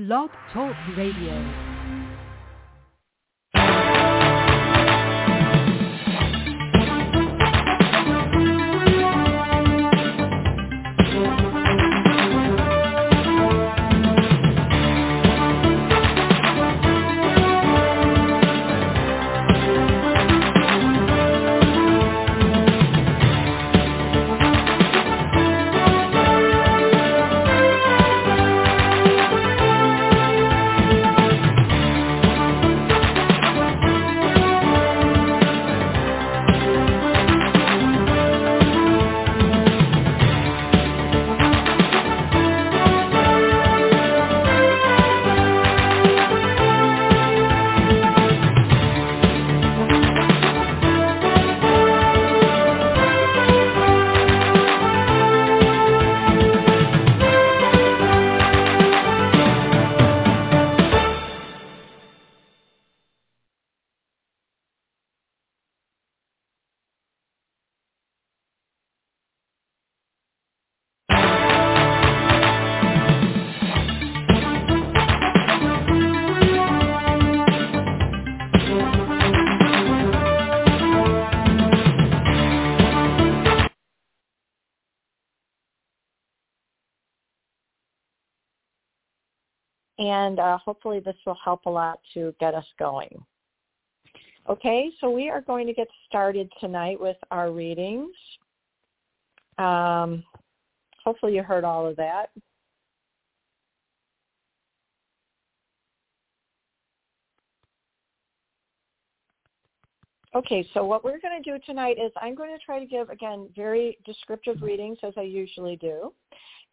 Blog Talk Radio. And uh, hopefully this will help a lot to get us going. Okay, so we are going to get started tonight with our readings. Um, hopefully you heard all of that. Okay, so what we're going to do tonight is I'm going to try to give, again, very descriptive readings as I usually do.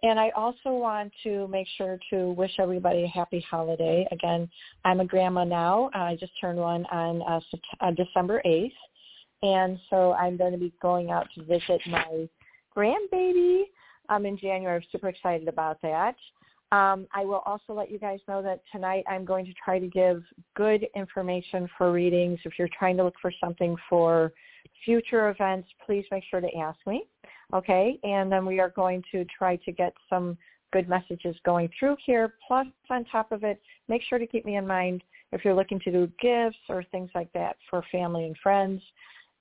And I also want to make sure to wish everybody a happy holiday. Again, I'm a grandma now. I just turned one on uh, uh, December 8th. And so I'm going to be going out to visit my grandbaby um, in January. I'm super excited about that. Um, I will also let you guys know that tonight I'm going to try to give good information for readings. If you're trying to look for something for future events, please make sure to ask me. Okay, and then we are going to try to get some good messages going through here. Plus, on top of it, make sure to keep me in mind if you're looking to do gifts or things like that for family and friends.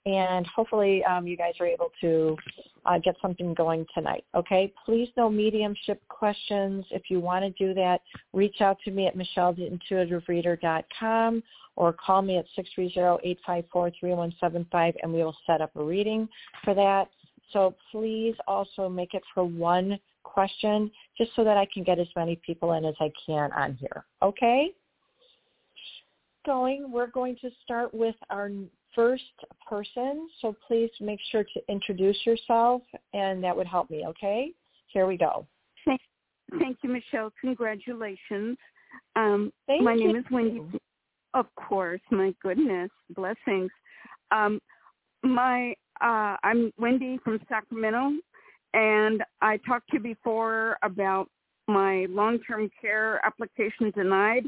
And hopefully um, you guys are able to uh, get something going tonight. Okay, please no mediumship questions. If you want to do that, reach out to me at michelleintuitivereader.com or call me at 630-854-3175 and we will set up a reading for that. So please also make it for one question just so that I can get as many people in as I can on here. Okay? Going, we're going to start with our first person. So please make sure to introduce yourself and that would help me, okay? Here we go. Thank, thank you, Michelle. Congratulations. Um, thank my you. name is Wendy. Of course, my goodness, blessings. Um, my uh, I'm Wendy from Sacramento, and I talked to you before about my long-term care application denied.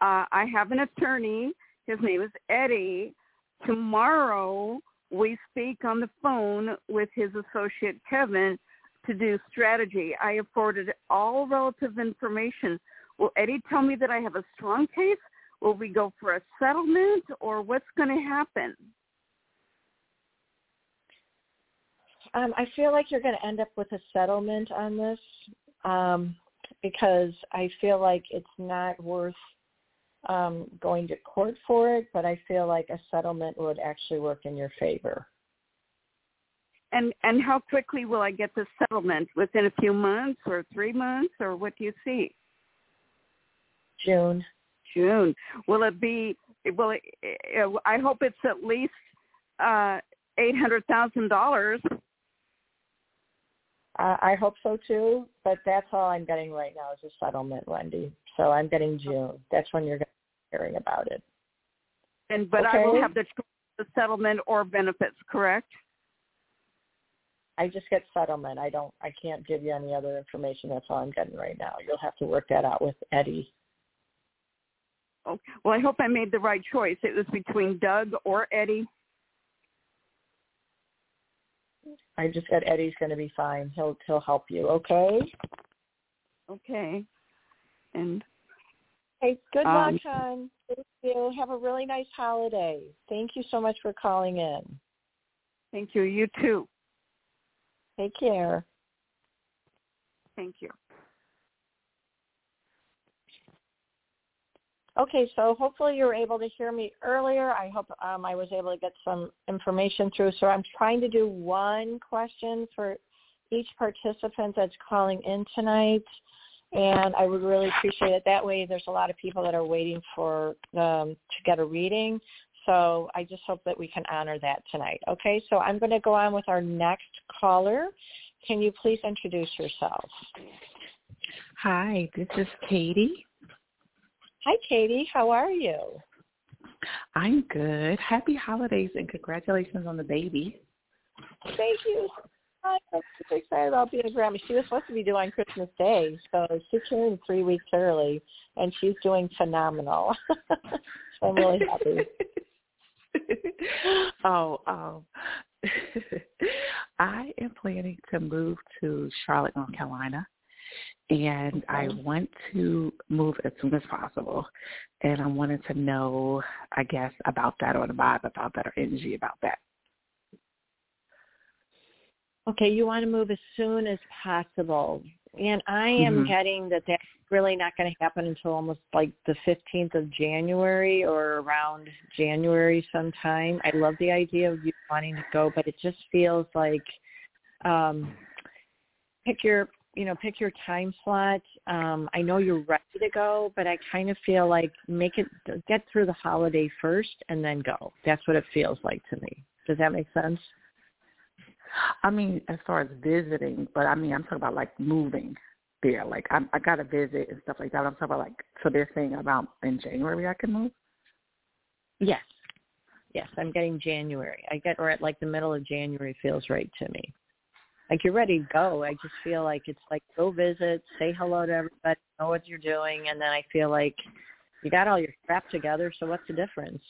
Uh, I have an attorney. His name is Eddie. Tomorrow we speak on the phone with his associate Kevin to do strategy. I have forwarded all relative information. Will Eddie tell me that I have a strong case? Will we go for a settlement or what's going to happen? Um, I feel like you're going to end up with a settlement on this um, because I feel like it's not worth um, going to court for it, but I feel like a settlement would actually work in your favor. And and how quickly will I get the settlement? Within a few months or three months, or what do you see? June. June. Will it be? Will it, I hope it's at least uh, eight hundred thousand dollars uh, I hope so too, but that's all I'm getting right now is a settlement, Wendy. So I'm getting June. That's when you're going to be hearing about it. And but okay. I will have the, the settlement or benefits, correct? I just get settlement. I don't. I can't give you any other information. That's all I'm getting right now. You'll have to work that out with Eddie. Okay. well, I hope I made the right choice. It was between Doug or Eddie. I just said Eddie's going to be fine. He'll he'll help you. Okay. Okay. And hey, good um, luck, hon. Thank you. Have a really nice holiday. Thank you so much for calling in. Thank you. You too. Take care. Thank you. Okay, so hopefully you were able to hear me earlier. I hope um, I was able to get some information through. So I'm trying to do one question for each participant that's calling in tonight, and I would really appreciate it. That way, there's a lot of people that are waiting for um, to get a reading. So I just hope that we can honor that tonight. Okay, so I'm going to go on with our next caller. Can you please introduce yourself? Hi, this is Katie. Hi, Katie. How are you? I'm good. Happy holidays and congratulations on the baby. Thank you. I'm super excited about being a grandma. She was supposed to be due on Christmas Day, so she came three weeks early, and she's doing phenomenal. so I'm really happy. oh, um, I am planning to move to Charlotte, North Carolina and I want to move as soon as possible. And I wanted to know, I guess, about that or the vibe about that or energy about that. Okay, you want to move as soon as possible. And I am mm-hmm. getting that that's really not going to happen until almost like the 15th of January or around January sometime. I love the idea of you wanting to go, but it just feels like um pick your you know, pick your time slot. Um, I know you're ready to go, but I kind of feel like make it get through the holiday first and then go. That's what it feels like to me. Does that make sense? I mean, as far as visiting, but I mean, I'm talking about like moving there. Like I'm, I got to visit and stuff like that. I'm talking about like, so they're saying about in January I can move. Yes, yes, I'm getting January. I get or at like the middle of January feels right to me like you're ready to go. I just feel like it's like go visit, say hello to everybody, know what you're doing, and then I feel like you got all your crap together. So what's the difference?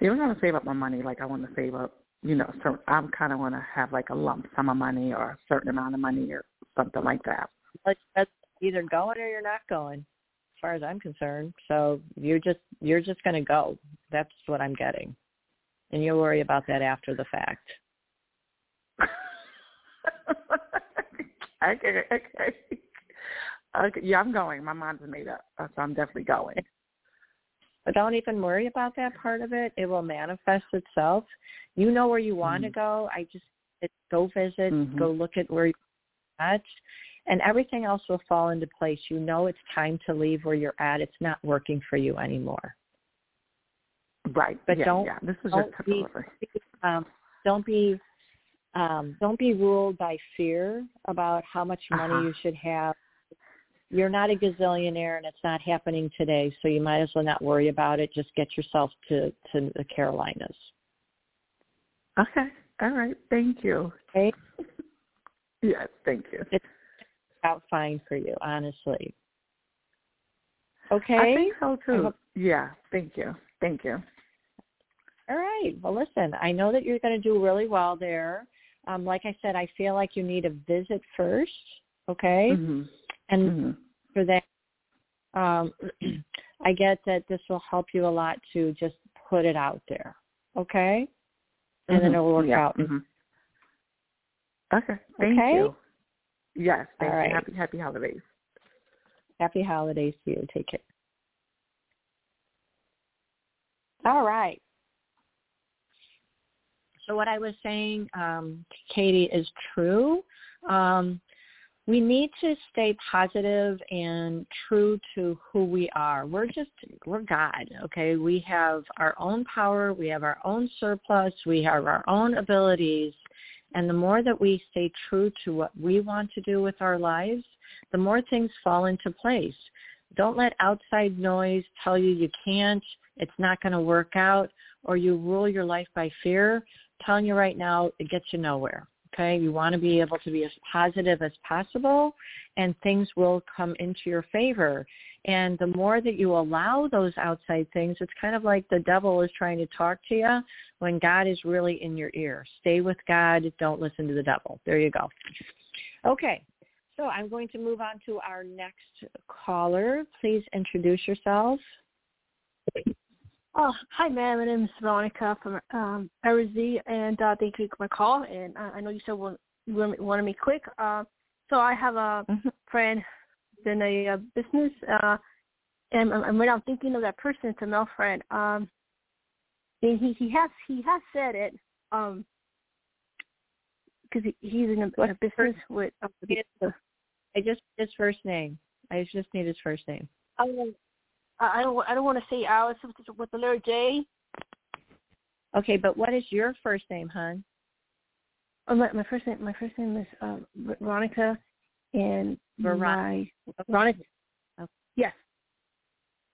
You don't want to save up my money. Like I want to save up, you know. So I'm kind of want to have like a lump sum of money or a certain amount of money or something like that. Like that's either going or you're not going, as far as I'm concerned. So you're just you're just going to go. That's what I'm getting, and you'll worry about that after the fact. okay, okay. Okay, yeah, I'm going. My mind's made up, so I'm definitely going. But don't even worry about that part of it. It will manifest itself. You know where you want mm-hmm. to go. I just go visit, mm-hmm. go look at where you're at, and everything else will fall into place. You know it's time to leave where you're at. It's not working for you anymore. Right. But yeah, don't, yeah. This is don't be, um, don't be um, don't be ruled by fear about how much money uh-huh. you should have. You're not a gazillionaire, and it's not happening today, so you might as well not worry about it. Just get yourself to to the Carolinas. Okay. All right. Thank you. Okay. yes. Thank you. It's out fine for you, honestly. Okay. I think so too. Hope- yeah. Thank you. Thank you. All right. Well, listen, I know that you're going to do really well there um, like I said, I feel like you need a visit first, okay? Mm-hmm. And mm-hmm. for that, um, I get that this will help you a lot to just put it out there, okay? And then mm-hmm. it will work yeah. out. Mm-hmm. Okay. Thank okay? you. Yes. Thank All you. Happy Happy holidays. Happy holidays to you. Take care. All right. So what I was saying, um, Katie, is true. Um, we need to stay positive and true to who we are. We're just, we're God, okay? We have our own power. We have our own surplus. We have our own abilities. And the more that we stay true to what we want to do with our lives, the more things fall into place. Don't let outside noise tell you you can't, it's not going to work out, or you rule your life by fear telling you right now, it gets you nowhere. Okay, you want to be able to be as positive as possible, and things will come into your favor. And the more that you allow those outside things, it's kind of like the devil is trying to talk to you when God is really in your ear. Stay with God. Don't listen to the devil. There you go. Okay. So I'm going to move on to our next caller. Please introduce yourself. Oh, hi, ma'am. My name is Veronica from um, Arizona, and uh, thank you for my call. And uh, I know you said well, you wanted me quick. Uh, so I have a mm-hmm. friend in a, a business, uh, and, and when I'm thinking of that person, it's a male friend. Um, and he he has he has said it um because he, he's in a, in a business with. Uh, I just his first name. I just need his first name. Um, I don't I don't want to say Alice with with the letter J. Okay, but what is your first name, hon? Oh, my, my first name my first name is uh, Veronica, and Veronica. My, Veronica. Okay. Yes.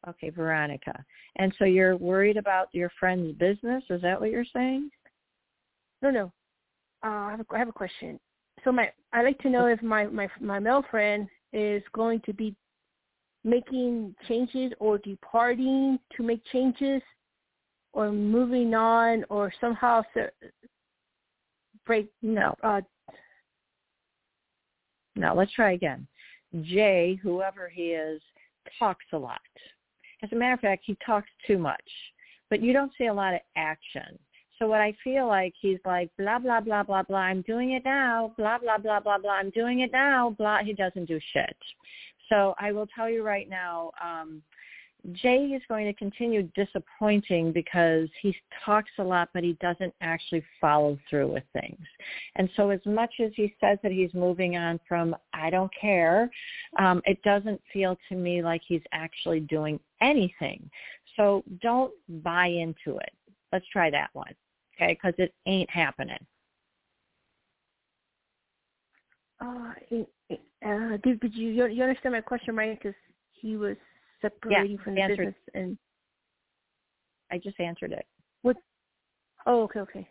Okay, Veronica. And so you're worried about your friend's business? Is that what you're saying? No, no. Uh, I have a, I have a question. So my I'd like to know if my my my male friend is going to be making changes or departing to make changes or moving on or somehow break no uh no let's try again jay whoever he is talks a lot as a matter of fact he talks too much but you don't see a lot of action so what I feel like he's like blah blah blah blah blah. I'm doing it now. Blah blah blah blah blah. I'm doing it now. Blah. He doesn't do shit. So I will tell you right now, um, Jay is going to continue disappointing because he talks a lot, but he doesn't actually follow through with things. And so as much as he says that he's moving on from I don't care, um, it doesn't feel to me like he's actually doing anything. So don't buy into it. Let's try that one okay? Because it ain't happening. Uh, uh, did, did you you understand my question, right? Because he was separating yeah, from the business, and I just answered it. What? Oh, okay, okay,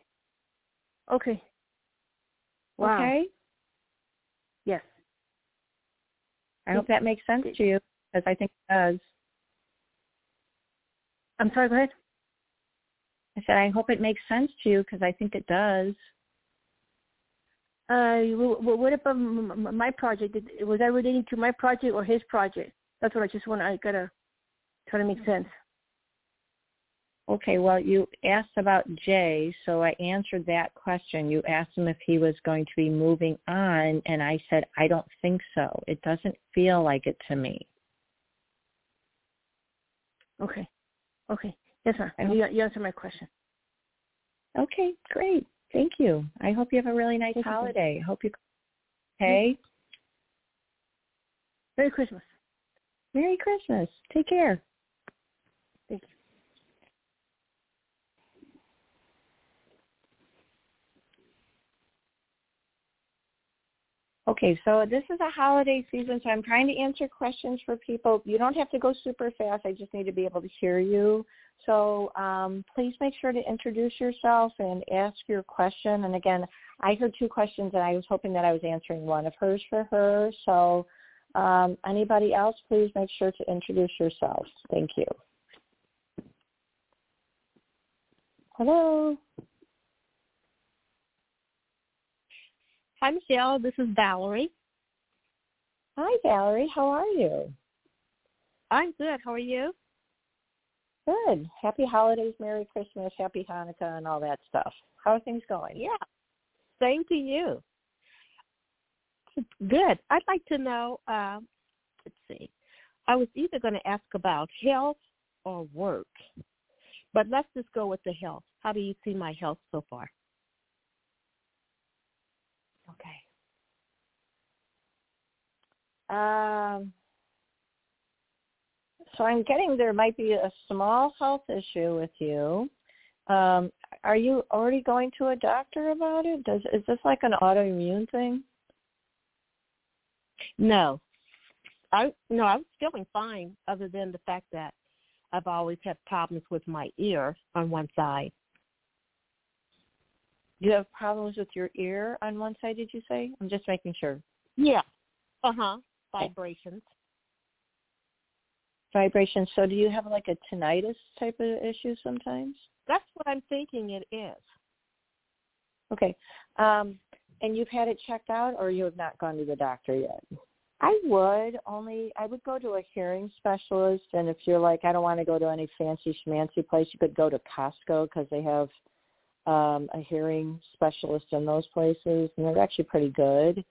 okay. Wow. Okay. Yes. I hope that makes sense to you, because I think it does. I'm sorry. Go ahead. I said, I hope it makes sense to you because I think it does. Uh, what about my project? Was that relating to my project or his project? That's what I just want. I gotta try to make sense. Okay, well, you asked about Jay, so I answered that question. You asked him if he was going to be moving on, and I said, I don't think so. It doesn't feel like it to me. Okay. Okay. Yes, ma'am. You, you answered my question. Okay, great. Thank you. I hope you have a really nice Thank holiday. You. Hope you okay. Merry Christmas. Merry Christmas. Take care. Okay, so this is a holiday season, so I'm trying to answer questions for people. You don't have to go super fast. I just need to be able to hear you. So um, please make sure to introduce yourself and ask your question. And again, I heard two questions, and I was hoping that I was answering one of hers for her. So um, anybody else, please make sure to introduce yourself. Thank you. Hello. Hi, Michelle. This is Valerie. Hi, Valerie. How are you? I'm good. How are you? Good. Happy holidays, Merry Christmas, Happy Hanukkah, and all that stuff. How are things going? Yeah. Same to you. Good. I'd like to know, uh, let's see. I was either going to ask about health or work, but let's just go with the health. How do you see my health so far? Okay. Um, so I'm getting there might be a small health issue with you. Um, are you already going to a doctor about it? Does is this like an autoimmune thing? No. I no, I was feeling fine other than the fact that I've always had problems with my ear on one side. You have problems with your ear on one side, did you say? I'm just making sure. Yeah. Uh huh. Vibrations. Vibrations. So do you have like a tinnitus type of issue sometimes? That's what I'm thinking it is. Okay. Um, and you've had it checked out, or you have not gone to the doctor yet? I would only I would go to a hearing specialist, and if you're like I don't want to go to any fancy schmancy place, you could go to Costco because they have um, a hearing specialist in those places, and they're actually pretty good.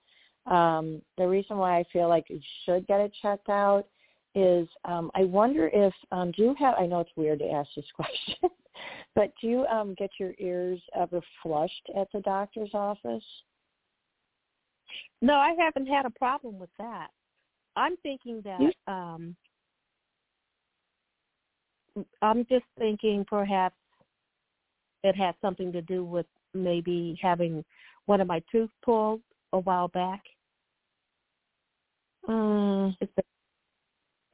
Um, the reason why I feel like you should get it checked out is um, I wonder if um, do you have I know it's weird to ask this question, but do you um, get your ears ever flushed at the doctor's office? No, I haven't had a problem with that. I'm thinking that um I'm just thinking perhaps it had something to do with maybe having one of my tooth pulled a while back. Mm. It's been,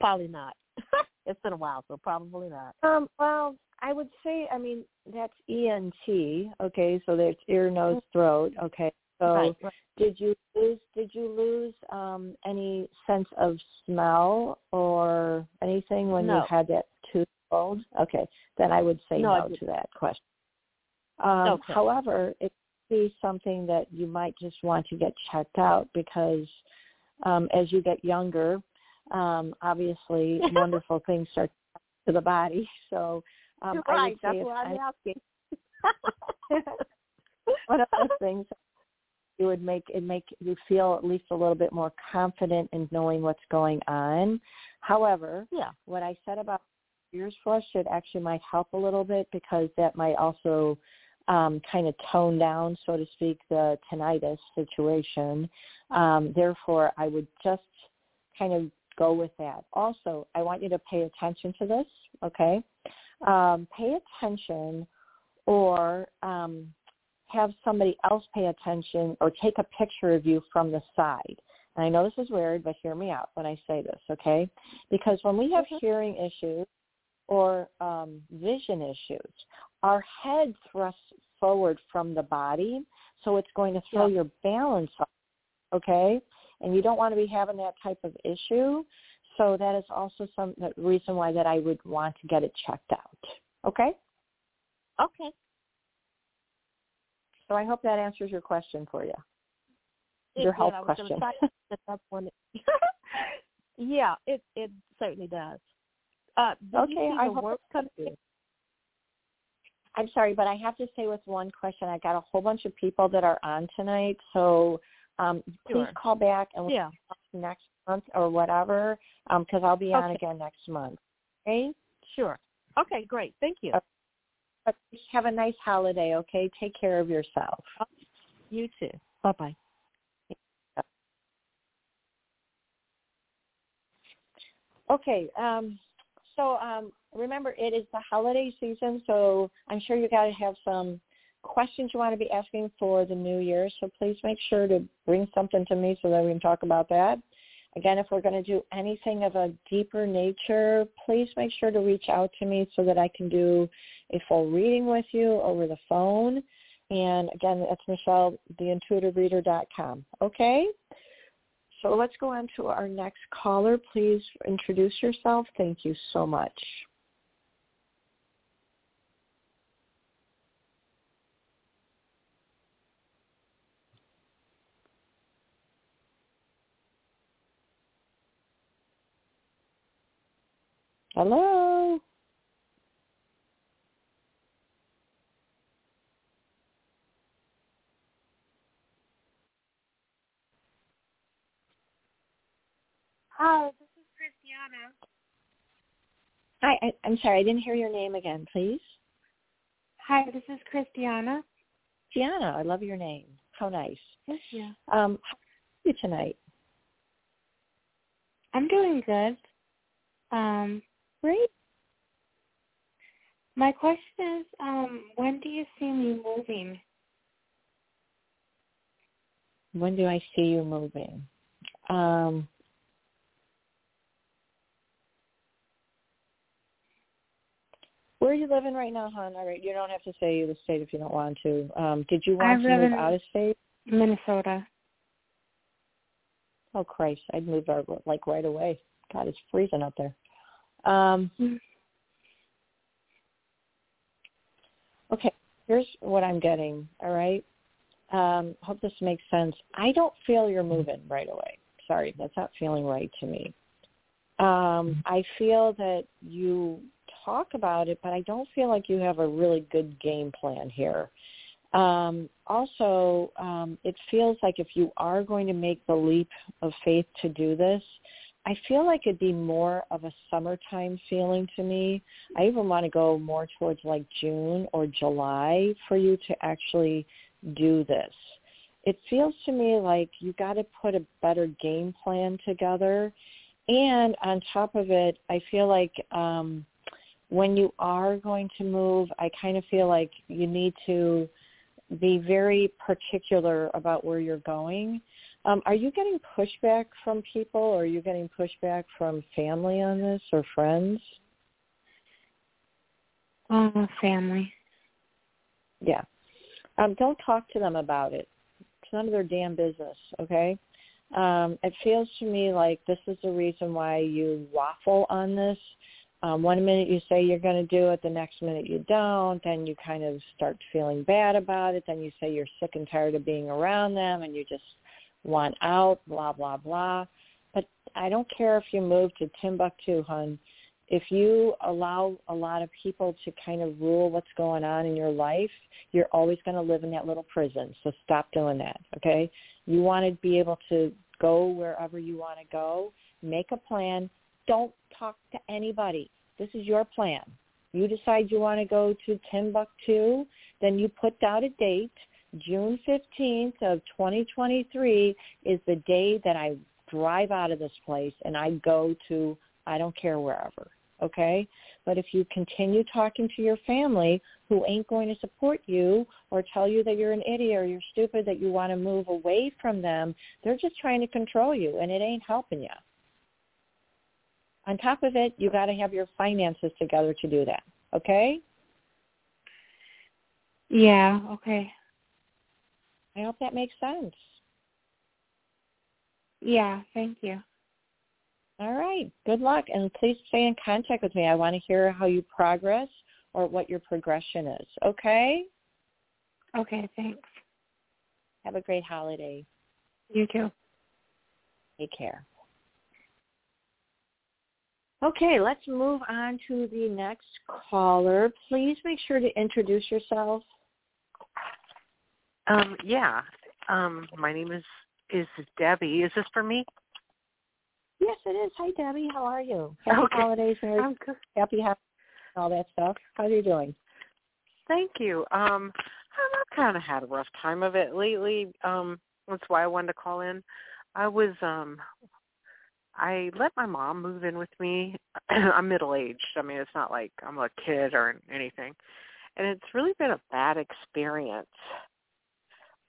probably not. it's been a while, so probably not. Um, well, I would say, I mean, that's ENT. Okay, so that's ear, nose, throat. Okay, so Right, right. did you lose? Did you lose um, any sense of smell or anything when you had that tooth pulled? Okay, then I would say No, no, to that question. Um, Okay. However, it be something that you might just want to get checked out because um, as you get younger, um, obviously wonderful things start to the body. So um, right. would say That's why I'm asking. one of those things it would make it make you feel at least a little bit more confident in knowing what's going on. However, yeah. what I said about ears flushed, it actually might help a little bit because that might also um, kind of tone down, so to speak, the tinnitus situation. Um, therefore, I would just kind of go with that. Also, I want you to pay attention to this, okay? Um, pay attention or um, have somebody else pay attention or take a picture of you from the side. And I know this is weird, but hear me out when I say this, okay? Because when we have hearing issues or um, vision issues, our head thrusts forward from the body, so it's going to throw Yeah. your balance off, okay? And you don't want to be having that type of issue. So that is also some the reason why that I would want to get it checked out. Okay? Okay. So I hope that answers your question for you. It Your did. health I was question. Try to one. yeah, it it certainly does. Uh, Okay, I hope work it helps you. I'm sorry, but I have to say with one question, I got a whole bunch of people that are on tonight, so um, please Sure. call back and we'll Yeah. talk next month or whatever, because I'll be on Okay. again next month. Okay? Sure. Okay, great. Thank you. But have a nice holiday, okay? Take care of yourself. You too. Bye bye. Okay, um, so um, remember it is the holiday season, so I'm sure you to have some questions you want to be asking for the new year. So please make sure to bring something to me so that we can talk about that. Again, if we're going to do anything of a deeper nature, please make sure to reach out to me so that I can do a full reading with you over the phone. And again, that's Michelle, theintuitivereader.com. Okay? So let's go on to our next caller. Please introduce yourself. Thank you so much. Hello. Hi, this is Christiana. Hi, I, I'm sorry, I didn't hear your name again, please. Hi, this is Christiana. Gianna, I love your name. How nice. Thank you. Um, how are you tonight? I'm doing good. Um, Great. my question is, um, when do you see me moving? When do I see you moving? Um, where are you living right now, hon? All right, you don't have to say the state if you don't want to. Um, did you I want to live move out of state? Minnesota. Oh Christ, I'd move out like right away. God, it's freezing out there. Um, okay, here's what I'm getting. All right, um, hope this makes sense. I don't feel you're moving right away. Sorry, that's not feeling right to me. Um, I feel that you talk about it, but I don't feel like you have a really good game plan here. Um, also, um, it feels like if you are going to make the leap of faith to do this, I feel like it'd be more of a summertime feeling to me. I even want to go more towards like June or July for you to actually do this. It feels to me like you got to put a better game plan together. And on top of it, I feel like um, when you are going to move, I kind of feel like you need to be very particular about where you're going. Um, are you getting pushback from people or are you getting pushback from family on this or friends? Oh, family. Yeah. Um, don't talk to them about it. It's none of their damn business, okay? Um, it feels to me like this is the reason why you waffle on this um, one minute you say you're going to do it, the next minute you don't. Then you kind of start feeling bad about it. Then you say you're sick and tired of being around them and you just want out, blah, blah, blah. But I don't care if you move to Timbuktu, hun. If you allow a lot of people to kind of rule what's going on in your life, you're always going to live in that little prison. So stop doing that, okay? You want to be able to go wherever you want to go. Make a plan, don't talk to anybody. This is your plan. You decide you want to go to Timbuktu, then you put out a date. June 15th of 2023 is the day that I drive out of this place and I go to, I don't care wherever, okay? But if you continue talking to your family who ain't going to support you or tell you that you're an idiot or you're stupid, that you want to move away from them, they're just trying to control you and it ain't helping you. On top of it, you got to have your finances together to do that. Okay? Yeah, okay. I hope that makes sense. Yeah, thank you. All right. Good luck. And please stay in contact with me. I want to hear how you progress or what your progression is. Okay? Okay, thanks. Have a great holiday. You too. Take care. Okay, let's move on to the next caller. Please make sure to introduce yourself. Um, yeah. Um, my name is is Debbie. Is this for me? Yes, it is. Hi, Debbie. How are you? Happy okay. holidays, Merry, I'm good. happy, happy, all that stuff. How are you doing? Thank you. Um, I've kind of had a rough time of it lately. Um, that's why I wanted to call in. I was um I let my mom move in with me. I'm middle aged. I mean, it's not like I'm a kid or anything. And it's really been a bad experience.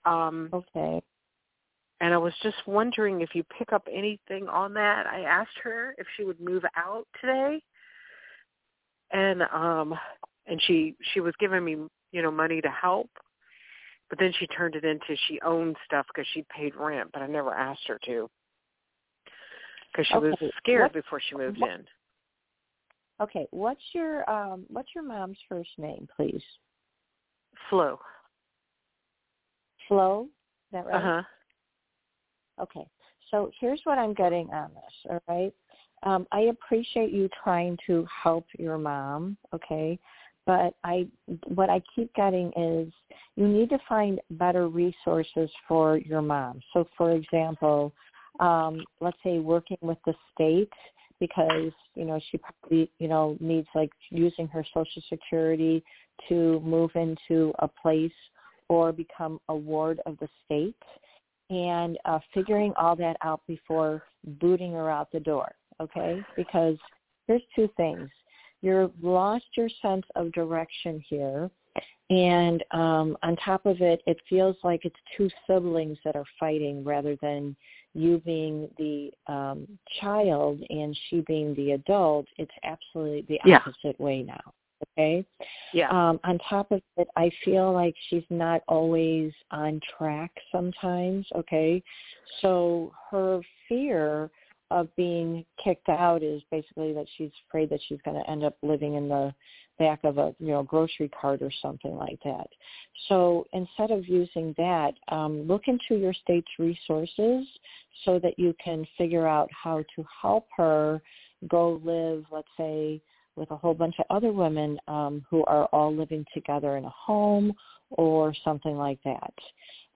Um Okay. And I was just wondering if you pick up anything on that. I asked her if she would move out today. And um and she she was giving me, you know, money to help. But then she turned it into she owned stuff because she paid rent, but I never asked her to because she Okay. was scared What- before she moved what- in. Okay. What's your um what's your mom's first name, please? Flo. Flo? Is that right? Uh huh. Okay. So here's what I'm getting on this, all right? Um, I appreciate you trying to help your mom, okay? But I what I keep getting is you need to find better resources for your mom. So for example, um, let's say working with the state because, you know, she probably, you know, needs like using her social security to move into a place or become a ward of the state and uh, figuring all that out before booting her out the door, okay? Because there's two things. You've lost your sense of direction here, and um, on top of it, it feels like it's two siblings that are fighting rather than you being the um, child and she being the adult. It's absolutely the Yeah. opposite way now, okay? Yeah. Um, on top of it, I feel like she's not always on track sometimes, okay? So her fear of being kicked out is basically that she's afraid that she's going to end up living in the back of a you know grocery cart or something like that. So instead of using that, um, look into your state's resources so that you can figure out how to help her go live, let's say, with a whole bunch of other women um, who are all living together in a home or something like that.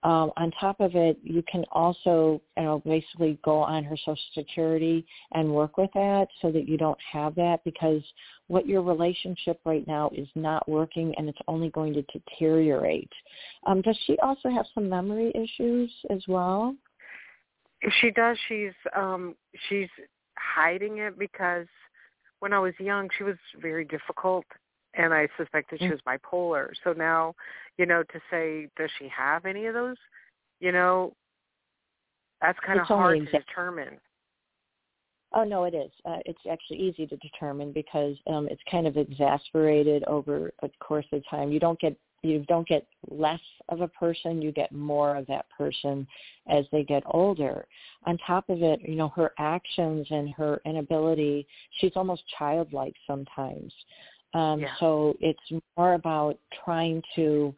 Um, on top of it, you can also, you know, basically go on her Social Security and work with that so that you don't have that because what your relationship right now is not working and it's only going to deteriorate. Um, does she also have some memory issues as well? If She does. She's um, she's hiding it because when I was young, she was very difficult and I suspected she mm. was bipolar. So now, you know, to say does she have any of those, you know, that's kind of hard to determine. Oh no, it is. Uh, it's actually easy to determine because um, it's kind of exasperated over a course of time. You don't get you don't get less of a person, you get more of that person as they get older. On top of it, you know, her actions and her inability, she's almost childlike sometimes. Um, yeah. So it's more about trying to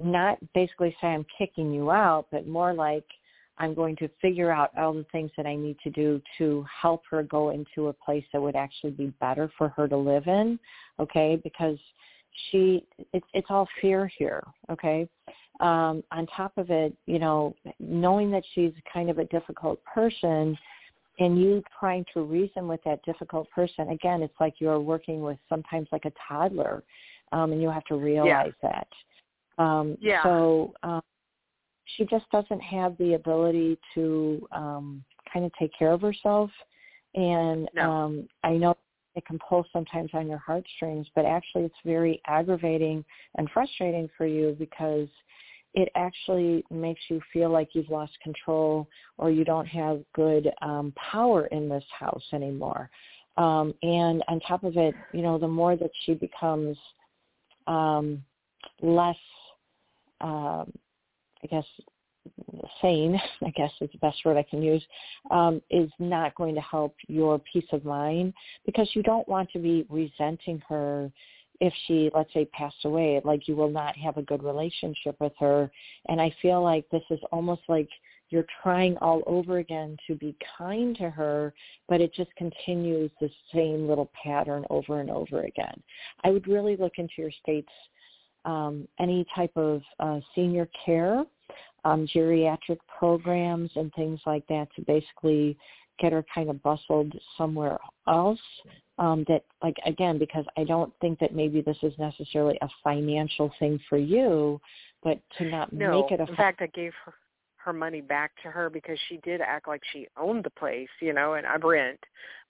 not basically say I'm kicking you out, but more like I'm going to figure out all the things that I need to do to help her go into a place that would actually be better for her to live in. Okay, because she it's it's all fear here. Okay. Um, on top of it, you know, knowing that she's kind of a difficult person, and you trying to reason with that difficult person again it's like you're working with sometimes like a toddler um and you have to realize yeah. that um yeah. so um she just doesn't have the ability to um kind of take care of herself and no. um i know it can pull sometimes on your heartstrings but actually it's very aggravating and frustrating for you because it actually makes you feel like you've lost control or you don't have good um, power in this house anymore. Um, and on top of it, you know, the more that she becomes um, less, um, I guess, sane, I guess is the best word I can use, um, is not going to help your peace of mind because you don't want to be resenting her if she, let's say, passed away, like you will not have a good relationship with her. And I feel like this is almost like you're trying all over again to be kind to her, but it just continues the same little pattern over and over again. I would really look into your state's um, any type of uh, senior care, um, geriatric programs, and things like that to basically get her kind of bustled somewhere else um, that like again because I don't think that maybe this is necessarily a financial thing for you, but to not no, make it a. In fact, I gave her her money back to her because she did act like she owned the place, you know, and I rent.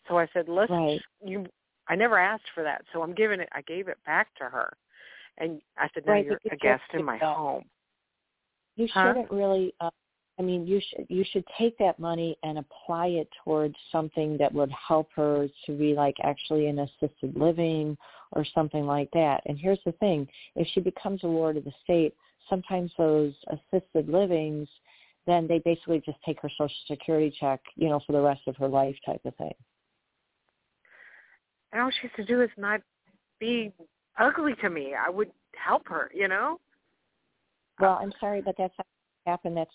So I said, "Listen, right. you." I never asked for that, so I'm giving it. I gave it back to her, and I said, "Now right, you're a guest in my home." You huh? shouldn't really uh, I mean, you should you should take that money and apply it towards something that would help her to be like actually in assisted living or something like that. And here's the thing: if she becomes a ward of the state, sometimes those assisted livings, then they basically just take her social security check, you know, for the rest of her life, type of thing. And all she has to do is not be ugly to me. I would help her, you know. Well, I'm sorry, but that's happen that's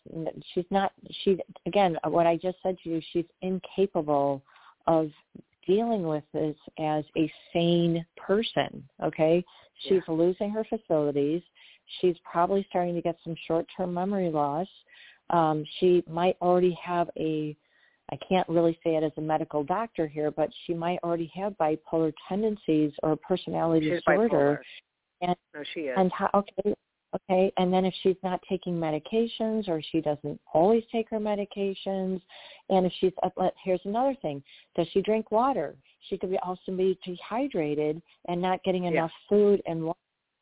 she's not she again what i just said to you she's incapable of dealing with this as a sane person okay she's yeah. losing her facilities she's probably starting to get some short term memory loss um she might already have a I can't really say it as a medical doctor here, but she might already have bipolar tendencies or personality She's disorder. Bipolar. And, no, she is. And how, okay, Okay, and then if she's not taking medications or she doesn't always take her medications, and if she's uh, here's another thing, does she drink water? She could be also be dehydrated and not getting enough yeah. food and water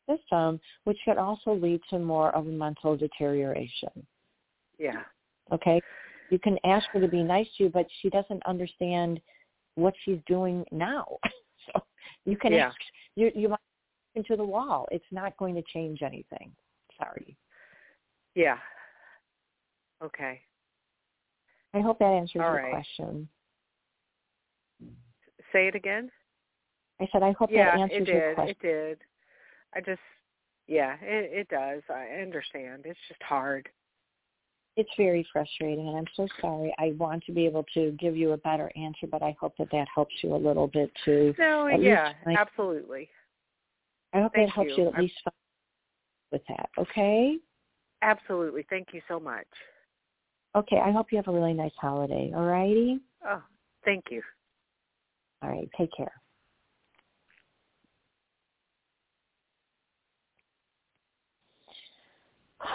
system, which could also lead to more of a mental deterioration. Yeah. Okay, you can ask her to be nice to you, but she doesn't understand what she's doing now. so you can yeah. ask you you might into the wall. It's not going to change anything. Sorry. Yeah. Okay. I hope that answers All your right. question. Say it again. I said I hope yeah, that answers it did. your question. It did. I just, yeah, it, it does. I understand. It's just hard. It's very frustrating, and I'm so sorry. I want to be able to give you a better answer, but I hope that that helps you a little bit too. No, yeah, absolutely. I hope Thank that helps you. you at I'm- least find with that. Okay. Absolutely. Thank you so much. Okay. I hope you have a really nice holiday. All righty. Oh, thank you. All right. Take care.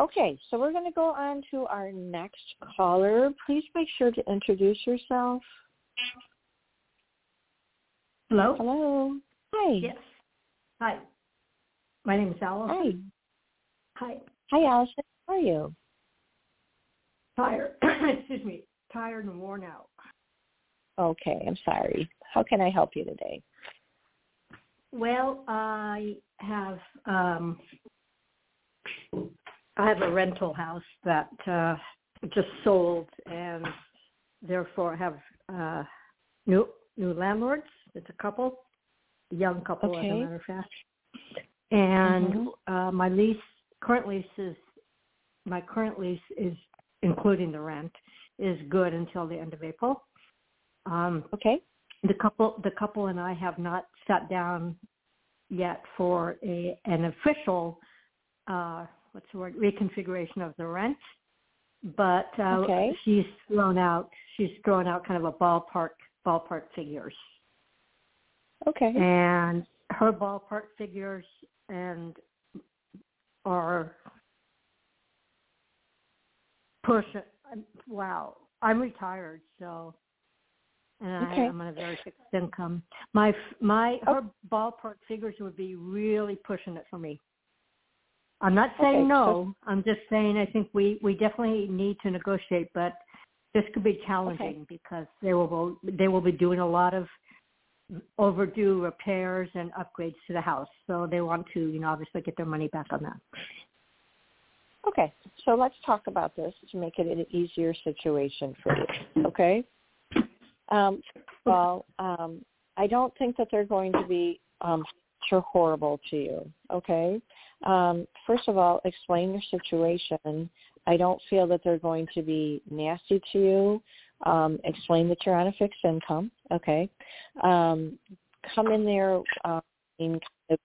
Okay, so we're going to go on to our next caller. Please make sure to introduce yourself. Hello? Hello. Hi. Yes. Hi. My name is Hi. Allison. Hi. Hi, Allison. How are you? Tired. Excuse me. Tired and worn out. Okay, I'm sorry. How can I help you today? Well, I have um I have a rental house that uh just sold and therefore have uh new new landlords. It's a couple, young couple as a Okay. matter of fact. And Mhm. uh my lease current lease is my current lease is including the rent is good until the end of April. Um Okay. the couple the couple and I have not sat down yet for a an official uh what's the word reconfiguration of the rent but uh Okay. she's thrown out she's thrown out kind of a ballpark ballpark figures Okay. and her ballpark figures and are push wow i'm retired so and Okay. I, i'm on a very fixed income my my Oh. her ballpark figures would be really pushing it for me i'm not saying Okay, no i'm just saying i think we we definitely need to negotiate but this could be challenging because they will they will be doing a lot of overdue repairs and upgrades to the house. So they want to, you know, obviously get their money back on that. Okay. So let's talk about this to make it an easier situation for you. Okay. Um, well, um, I don't think that they're going to be um, sure horrible to you. Okay. Um, first of all, explain your situation. I don't feel that they're going to be nasty to you. Um, explain that you're on a fixed income. Okay. Um, come in there um, in kind of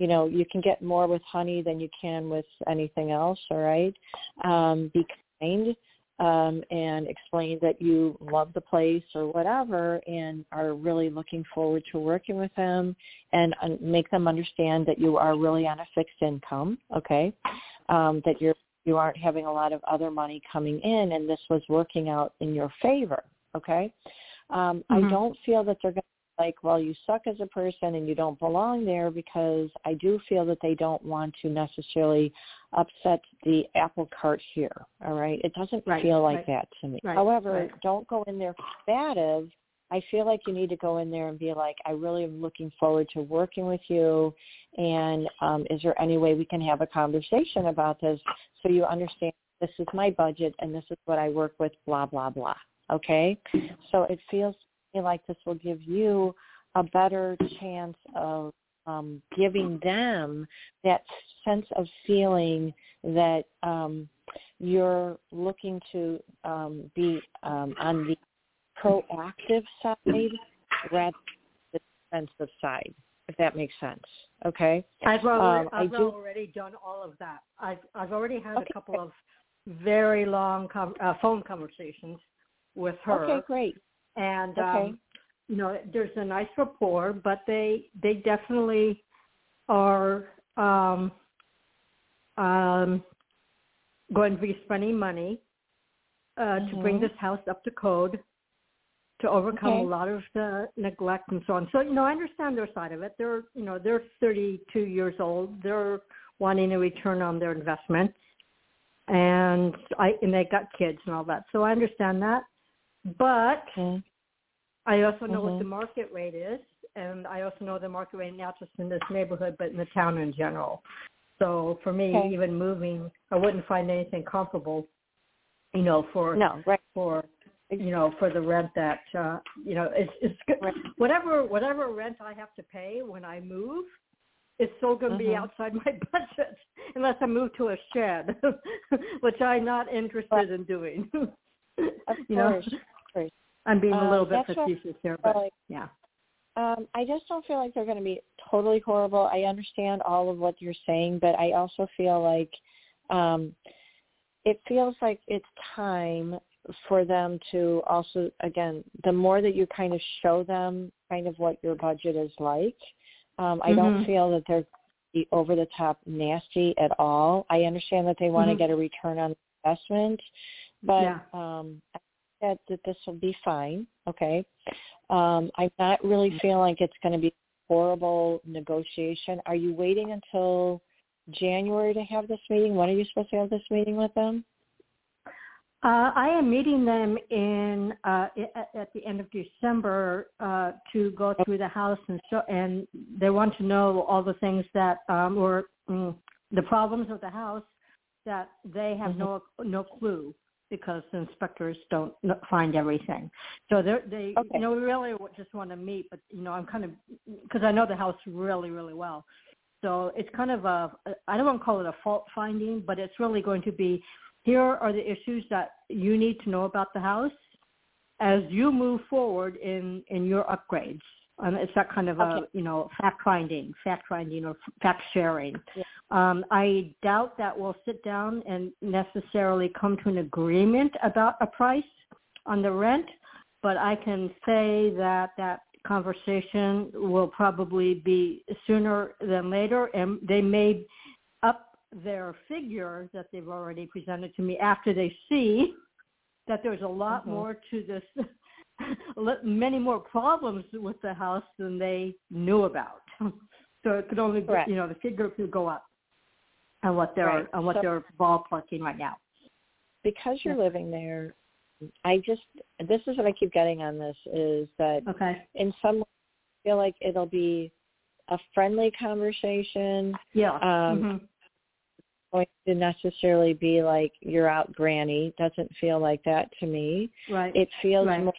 you know you can get more with honey than you can with anything else all right um be kind um and explain that you love the place or whatever and are really looking forward to working with them and uh, make them understand that you are really on a fixed income okay um that you're you aren't having a lot of other money coming in and this was working out in your favor okay um i Mhm. don't feel that they're going to like, well, you suck as a person and you don't belong there because I do feel that they don't want to necessarily upset the apple cart here. All right. It doesn't Right, feel like right. that to me. Right, However, don't go in there combative. I feel like you need to go in there and be like, I really am looking forward to working with you and um, is there any way we can have a conversation about this so you understand this is my budget and this is what I work with, blah, blah, blah. Okay? So it feels to me like this will give you a better chance of um, giving them that sense of feeling that um, you're looking to um, be um, on the proactive side rather than the defensive side, if that makes sense. Okay? I've already, Um, I've do- already done all of that. I've I've already had Okay. a couple of very long com- uh, phone conversations with her, Okay, great. and Okay. um, you know, there's a nice rapport, but they they definitely are um, um, going to be spending money uh, to bring Mhm. this house up to code to overcome Okay. a lot of the neglect and so on. So, you know, I understand their side of it. They're, you know, they're 32 years old. They're wanting a return on their investment. And I, and they got kids and all that. So I understand that. But Okay. I also know what Mhm. the market rate is. And I also know the market rate not just in this neighborhood, but in the town in general. So for me, Okay. even moving, I wouldn't find anything comparable, you know, for No, right. for you know, for the rent that uh, you know, it's it's good. whatever whatever rent I have to pay when I move, it's still going to be Mhm. outside my budget unless I move to a shed, which I'm not interested in doing. You know, course. Of course. I'm being a Um, little bit that's what- facetious here, but like- yeah. Um, I just don't feel like they're going to be totally horrible. I understand all of what you're saying, but I also feel like um, it feels like it's time for them to also, again, the more that you kind of show them kind of what your budget is like, um, I don't Mhm. feel that they're be over the top nasty at all. I understand that they want to Mhm. get a return on investment, but Yeah. um, I think that, that this will be fine. Okay. Um, I'm not really feeling like it's going to be horrible negotiation. Are you waiting until January to have this meeting? When are you supposed to have this meeting with them? Uh, I am meeting them in uh, at, the end of December uh, to go through the house and so, and they want to know all the things that um, were mm, the problems of the house that they have no no clue because the inspectors don't find everything. So they're, they Okay. you know we really just want to meet, but you know I'm kind of because I know the house really really well. So it's kind of a I don't want to call it a fault finding, but it's really going to be here are the issues that you need to know about the house as you move forward in in your upgrades. And it's that kind of a you know fact finding, fact finding or fact sharing. Yeah. Um, I doubt that we'll sit down and necessarily come to an agreement about a price on the rent, but I can say that that conversation will probably be sooner than later, and they may their figure that they've already presented to me after they see that there's a lot Mhm. more to this, many more problems with the house than they knew about. So it could only, Correct. you know, the figure could go up on what they're Right. on what So- they're ballparking right now. Because you're Yeah. living there, I just this is what I keep getting on this is that Okay. in some way I feel like it'll be a friendly conversation. Yeah. Um, Mhm. Going to necessarily be like you're out granny doesn't feel like that to me Right. it feels Right. more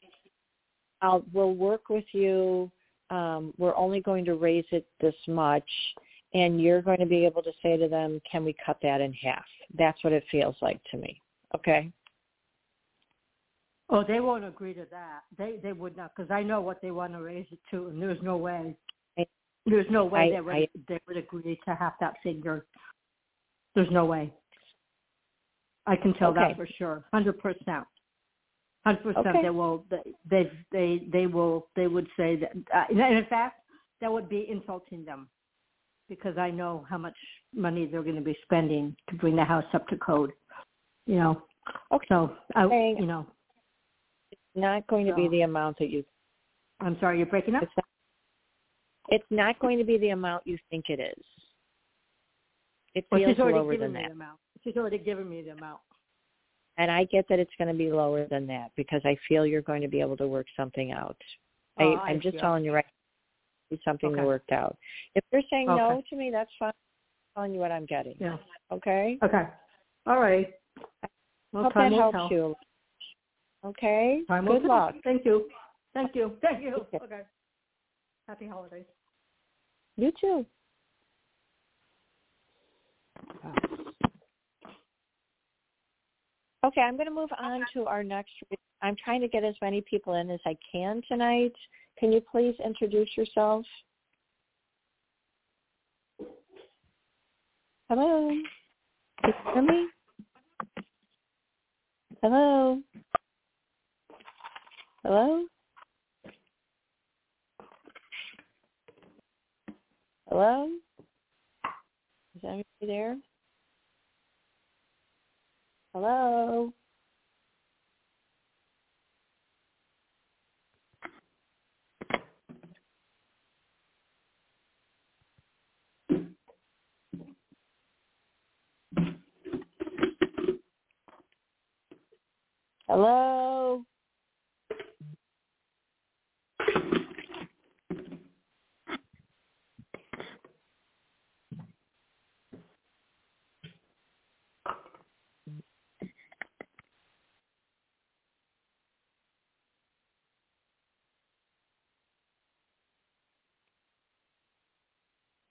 I'll we'll work with you um we're only going to raise it this much and you're going to be able to say to them can we cut that in half that's what it feels like to me okay Oh, they won't agree to that. They they would not because I know what they want to raise it to, and there's no way. There's no way I- they would I- they would agree to half that figure. There's no way. I can tell Okay. that for sure, hundred percent. Hundred percent. They will. They they they will. They would say that. Uh, and in fact, that would be insulting them, because I know how much money they're going to be spending to bring the house up to code. You know. Okay. So I, you know, It's not going to be the amount that you I'm sorry, you're breaking up. it's not, it's not going to be the amount you think it is it Well, feels lower than that the amount. She's already given me the amount. and I get that it's going to be lower than that because I feel you're going to be able to work something out. Oh, I, I'm just see. telling you right. Something Okay. worked out. If you're saying no to me, that's fine. I'm telling you what I'm getting. Yeah. Okay. Okay. All right. Well, Hope that helps tell. you. Okay. Time Good tell. luck. Thank you. Thank you. Thank you. Okay. Okay. Happy holidays. You too. Okay, I'm going to move on to our next. I'm trying to get as many people in as I can tonight. Can you please introduce yourself? Hello. Can you hear me? Hello. Hello. Hello. Is anybody there? Hello. Hello.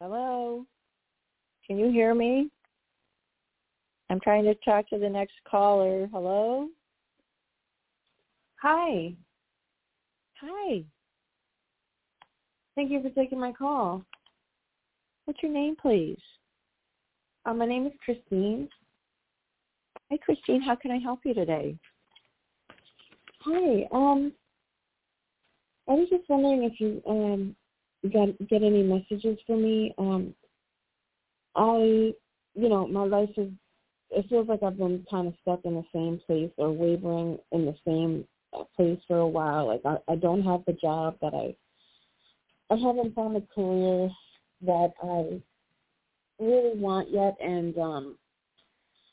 Hello? Can you hear me? I'm trying to talk to the next caller. Hello? Hi. Hi. Thank you for taking my call. What's your name, please? Uh, my name is Christine. Hi, Christine. How can I help you today? Hi. Um, I was just wondering if you um got get any messages for me. Um, I, you know, my life is. It feels like I've been kind of stuck in the same place or wavering in the same place for a while. Like I, I don't have the job that I. I haven't found a career that I really want yet, and um,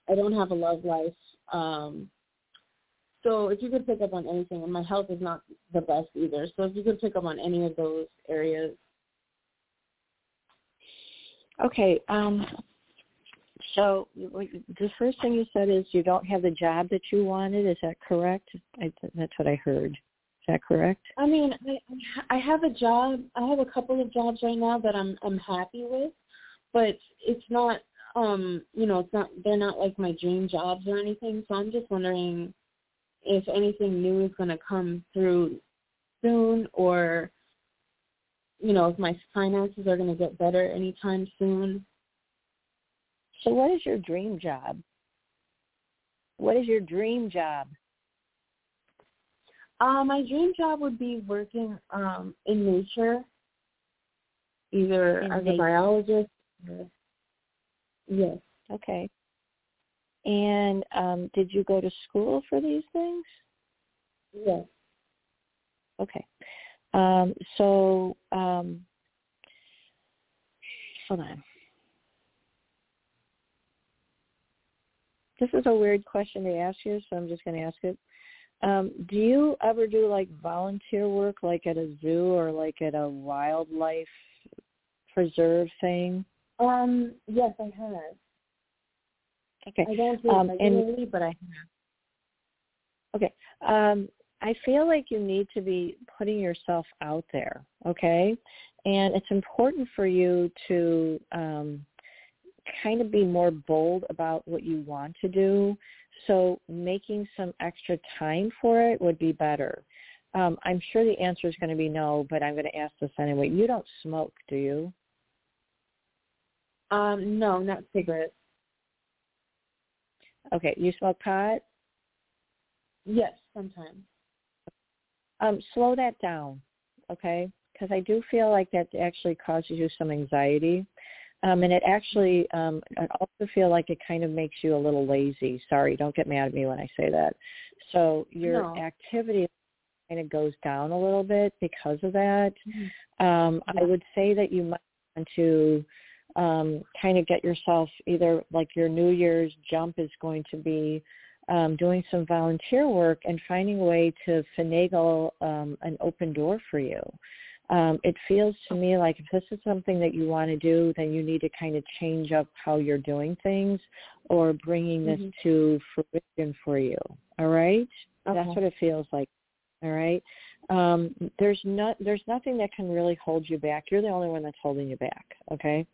I don't have a love life. Um, so if you could pick up on anything, and my health is not the best either. So if you could pick up on any of those areas. Okay. Um, so the first thing you said is you don't have the job that you wanted. Is that correct? I, that's what I heard. Is that correct? I mean, I I have a job. I have a couple of jobs right now that I'm I'm happy with, but it's not um you know it's not they're not like my dream jobs or anything. So I'm just wondering if anything new is going to come through soon or you know if my finances are going to get better anytime soon. So what is your dream job? What is your dream job? Uh my dream job would be working um in nature either in as nature. a biologist or, yes. Okay and um, did you go to school for these things? Yes. Okay. Um, so um, hold on. This is a weird question to ask you, so I'm just going to ask it. Um, do you ever do like volunteer work, like at a zoo or like at a wildlife preserve thing? Um, yes, I have. Okay. I don't do um, regularly, and, but I have. Okay. Um, I feel like you need to be putting yourself out there, okay? And it's important for you to um, kind of be more bold about what you want to do. So making some extra time for it would be better. Um, I'm sure the answer is going to be no, but I'm going to ask this anyway. You don't smoke, do you? Um, no, not cigarettes. Okay, you smoke pot? Yes, sometimes. Um, slow that down, okay? Because I do feel like that actually causes you some anxiety. Um, and it actually, um, I also feel like it kind of makes you a little lazy. Sorry, don't get mad at me when I say that. So your no. activity kind of goes down a little bit because of that. Mm-hmm. Um, yeah. I would say that you might want to um, kind of get yourself either like your New Year's jump is going to be um, doing some volunteer work and finding a way to finagle um, an open door for you. Um, it feels to me like if this is something that you want to do, then you need to kind of change up how you're doing things or bringing this mm-hmm. to fruition for you. All right? Okay. That's what it feels like. All right. Um, there's not there's nothing that can really hold you back. You're the only one that's holding you back. Okay.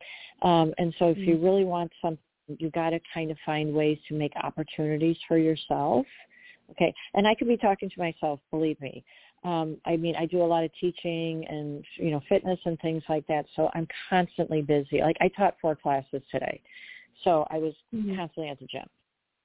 Um, and so if mm-hmm. you really want something, you got to kind of find ways to make opportunities for yourself. Okay. And I could be talking to myself. Believe me. Um, I mean, I do a lot of teaching and you know fitness and things like that. So I'm constantly busy. Like I taught four classes today, so I was mm-hmm. constantly at the gym.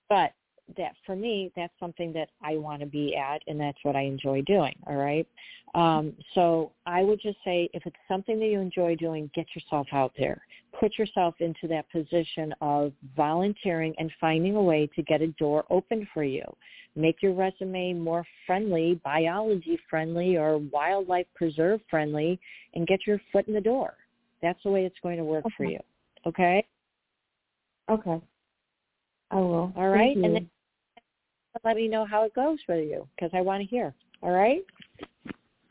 But that for me, that's something that I want to be at, and that's what I enjoy doing. All right. Um, so I would just say, if it's something that you enjoy doing, get yourself out there. Put yourself into that position of volunteering and finding a way to get a door open for you. Make your resume more friendly, biology friendly, or wildlife preserve friendly, and get your foot in the door. That's the way it's going to work okay. for you. Okay. Okay. I will. All right. And then let me know how it goes for you because I want to hear. All right?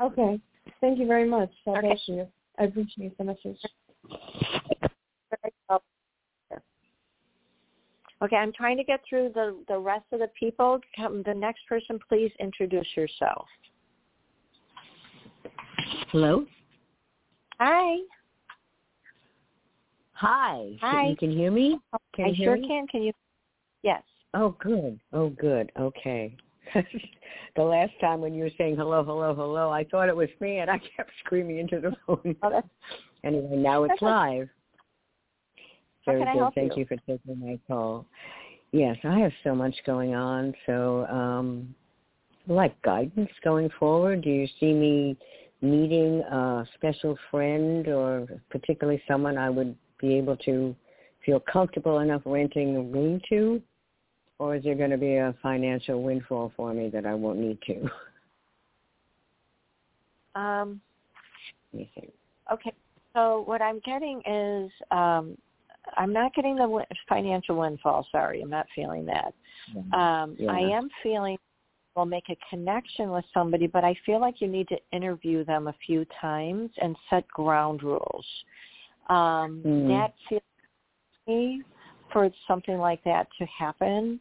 Okay. Thank you very much. God okay. bless you. I appreciate the message. Okay, I'm trying to get through the, the rest of the people. Come, the next person, please introduce yourself. Hello? Hi. Hi. Hi. You can hear me? Can I you hear sure me? can. Can you? Yes. Oh, good. Oh, good. Okay. the last time when you were saying hello, hello, hello, I thought it was me, and I kept screaming into the phone. Anyway, now it's live. How Very can I good. help Thank you? you for taking my call. Yes, I have so much going on. So, um, like guidance going forward, do you see me meeting a special friend or particularly someone I would be able to feel comfortable enough renting a room to? Or is there going to be a financial windfall for me that I won't need to? Um, Let me think. okay. So what I'm getting is um, I'm not getting the wi- financial windfall. Sorry, I'm not feeling that. Um, Yeah. I am feeling we'll make a connection with somebody, but I feel like you need to interview them a few times and set ground rules. Um, Mm. That feels me for something like that to happen.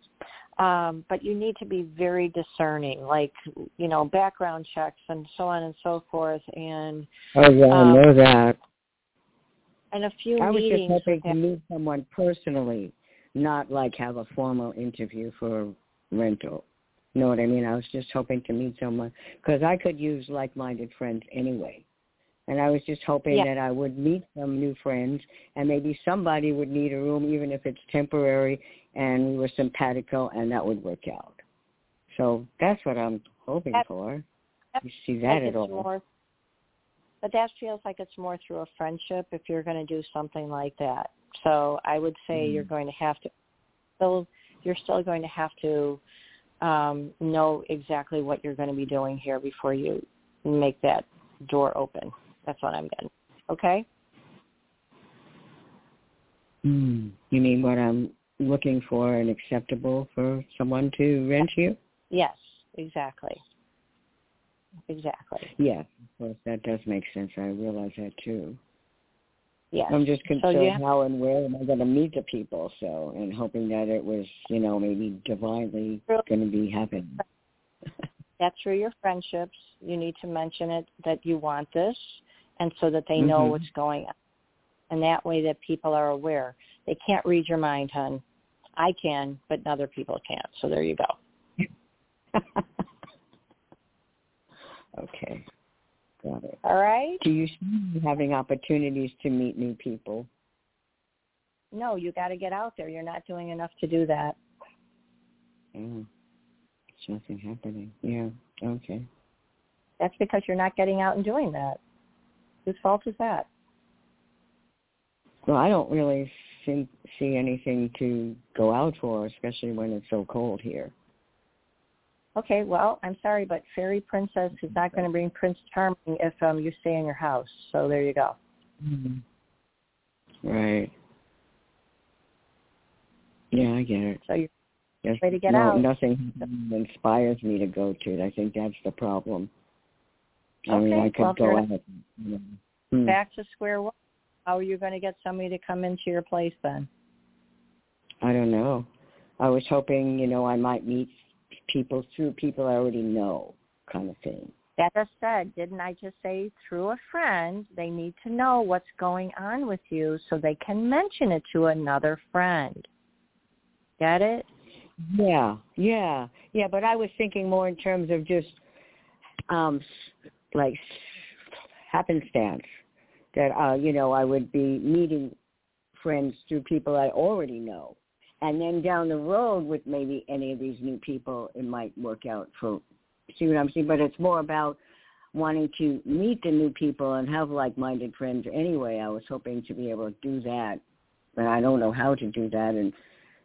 Um, but you need to be very discerning, like you know, background checks and so on and so forth, and Oh yeah, Um, I know that. and a few meetings. I was just hoping to meet someone personally, not like have a formal interview for rental. You know what I mean? I was just hoping to meet someone because I could use like-minded friends anyway. And I was just hoping Yeah. that I would meet some new friends and maybe somebody would need a room even if it's temporary and we were simpatico and that would work out. So that's what I'm hoping That- for. that You see that at all? more but that feels like it's more through a friendship if you're going to do something like that so i would say Mhm. you're going to have to still you're still going to have to um know exactly what you're going to be doing here before you make that door open that's what i'm getting okay Mm. You mean what I'm looking for and acceptable for someone to rent you? yes exactly exactly Yes, of course, that does make sense. I realize that too. yes I'm just So concerned you have- how and where am I going to meet the people, so, and hoping that it was, you know, maybe divinely going to be happening. that's through your friendships you need to mention it that you want this and so that they know Mhm. what's going on and that way that people are aware they can't read your mind hon. i can but other people can't so there you go okay, got it. all right Do you see having opportunities to meet new people? no you got to get out there you're not doing enough to do that Mm. There's nothing happening. Yeah, okay. that's because you're not getting out and doing that whose fault is that Well, I don't really see, see anything to go out for, especially when it's so cold here. okay well i'm sorry but fairy princess is not going to bring prince charming if um you stay in your house so there you go Right. Yeah, I get it. so you're Yes, Way to get no, out. Nothing inspires me to go to it. I think that's the problem. I mean, Okay, I could well, go out. You know. Hmm. back to square one how are you going to get somebody to come into your place then I don't know. I was hoping, you know, I might meet people through people I already know, kind of thing. That I said, didn't I just say through a friend, they need to know what's going on with you so they can mention it to another friend. Get it? Yeah, yeah, yeah. But I was thinking more in terms of just, um, like happenstance that uh, you know I would be meeting friends through people I already know, and then down the road with maybe any of these new people, it might work out for. See what I'm saying? But it's more about wanting to meet the new people and have like-minded friends. Anyway, I was hoping to be able to do that, but I don't know how to do that, and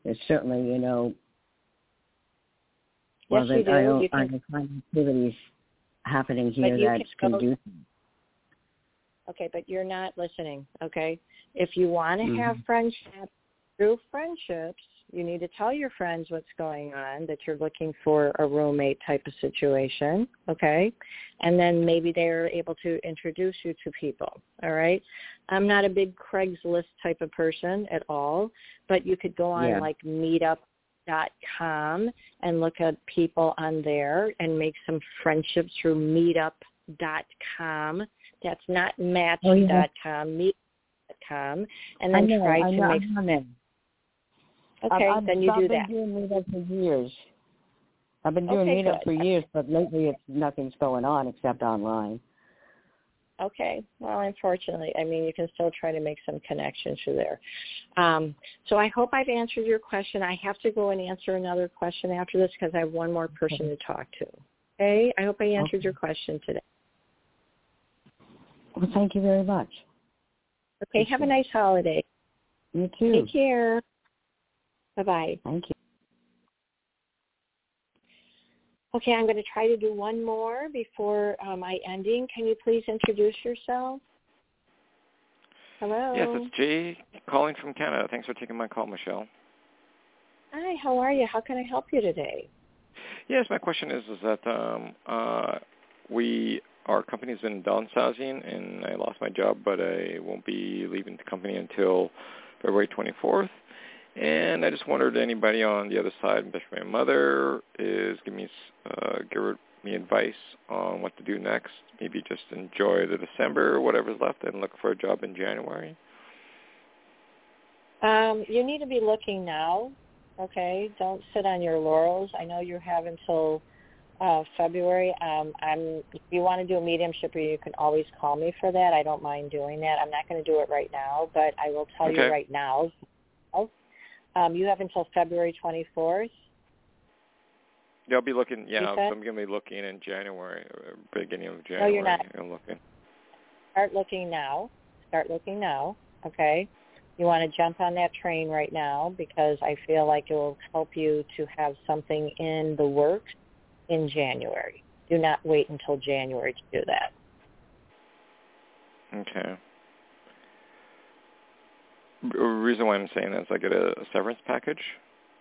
it's certainly you know well, yes, you then I do. don't You can, find activities happening here that's conducive. okay, but you're not listening, okay? If you want to have Mhm. friendships through friendships, you need to tell your friends what's going on, that you're looking for a roommate type of situation, okay? And then maybe they're able to introduce you to people, all right? I'm not a big Craigslist type of person at all, but you could go on Yeah. like meetup.com and look at people on there and make some friendships through meetup.com. That's not match.com, Oh, yeah. meet.com com, and then know, try I to know, make. I'm in. Okay, I've, I've, then you I've do been that. doing meetups for years. I've been doing Okay, meetups good. for years, but lately it's nothing's going on except online. Okay. Well, unfortunately, I mean, you can still try to make some connections through there. Um, so I hope I've answered your question. I have to go and answer another question after this because I have one more person to talk to. Okay. I hope I answered Okay. your question today. Well, thank you very much. Okay. Have a nice holiday. You too. Take care. Bye bye. Thank you. Okay, I'm going to try to do one more before um, my ending. Can you please introduce yourself? Hello. Yes, it's Jay calling from Canada. Thanks for taking my call, Michelle. Hi, how are you? How can I help you today? Yes, my question is is that um, uh, we our company's been downsizing, and I lost my job, but I won't be leaving the company until February 24th. And I just wondered anybody on the other side, especially my mother, is give me uh, give me advice on what to do next. Maybe just enjoy the December, or whatever's left, and look for a job in January. Um, you need to be looking now. Okay, don't sit on your laurels. I know you have until uh, February. Um, I'm. If you want to do a mediumship you can always call me for that. I don't mind doing that. I'm not going to do it right now, but I will tell Okay. you right now. Um, you have until February 24th. Yeah, I'll be looking. Yeah? I'm gonna be looking in January, uh, beginning of January. No, you're not. I'm looking. Start looking now. Start looking now. Okay. You want to jump on that train right now because I feel like it will help you to have something in the works in January. Do not wait until January to do that. Okay. The reason why I'm saying that is I get a, severance package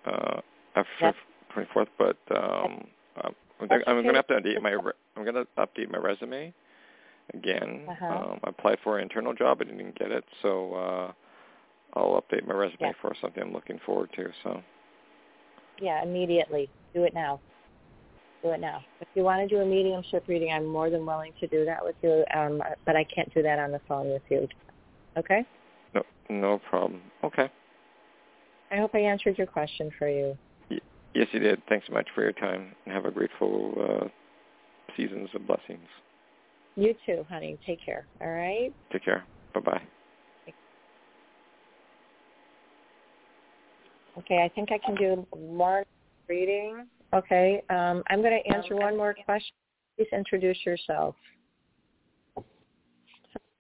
uh, after Yep. 24th, but um, I'm, I'm going to have to update my re- I'm going to update my resume again. Uh-huh. Um, I applied for an internal job, I didn't get it, so uh, I'll update my resume for something I'm looking forward to. So Yeah, immediately. Do it now. Do it now. If you want to do a mediumship reading, I'm more than willing to do that with you, um, but I can't do that on the phone with you. Okay? No, no problem. Okay. I hope I answered your question for you. Yes, you did. Thanks so much for your time, and have a grateful uh, seasons of blessings. You too, honey. Take care. All right? Take care. Bye bye. Okay, I think I can do more reading. Okay, um, I'm going to answer one more question. Please introduce yourself.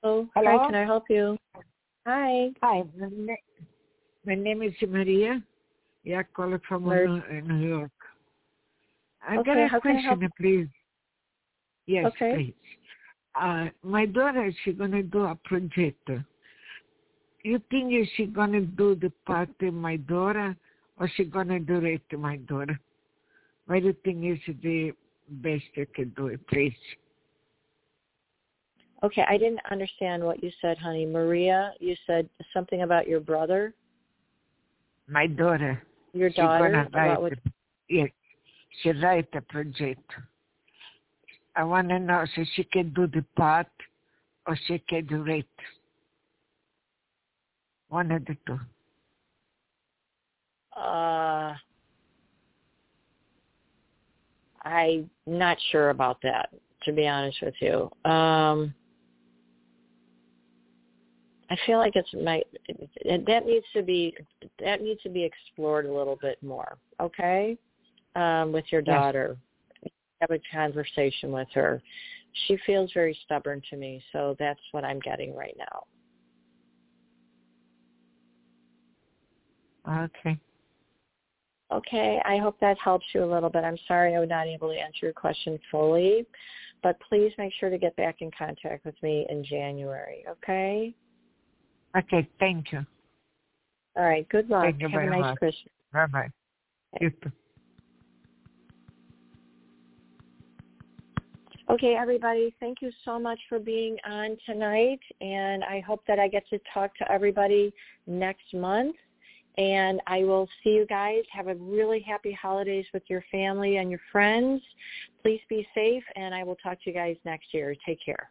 Hello. Hello? Hi, can I help you? Hi. Hi, my, name is Maria. Yeah, calling from Mar- New, uh, New York. I Okay, got a how can I help question, please. Yes, Okay. please. Uh, my daughter, she gonna do a project. You think is she gonna do the part of my daughter, or she gonna do it to my daughter? What do you think is the best you can do it, please? Okay, I didn't understand what you said, honey. Maria, you said something about your brother, My daughter. your she daughter. About what? the- yes, she write a project. I want to know so she can do the part or she can do it. One of the two. Uh, I'm not sure about that, to be honest with you. Um, I feel like it's my that needs to be that needs to be explored a little bit more. Okay, um, with your Yes. daughter, have a conversation with her. She feels very stubborn to me, so that's what I'm getting right now. Okay. Okay, I hope that helps you a little bit. I'm sorry I was not able to answer your question fully, but please make sure to get back in contact with me in January, okay? Okay, thank you. All right, good luck. Thank you Have a nice much. Christmas. Bye bye. You too. Okay, everybody, thank you so much for being on tonight, and I hope that I get to talk to everybody next month. And I will see you guys. Have a really happy holidays with your family and your friends. Please be safe, and I will talk to you guys next year. Take care.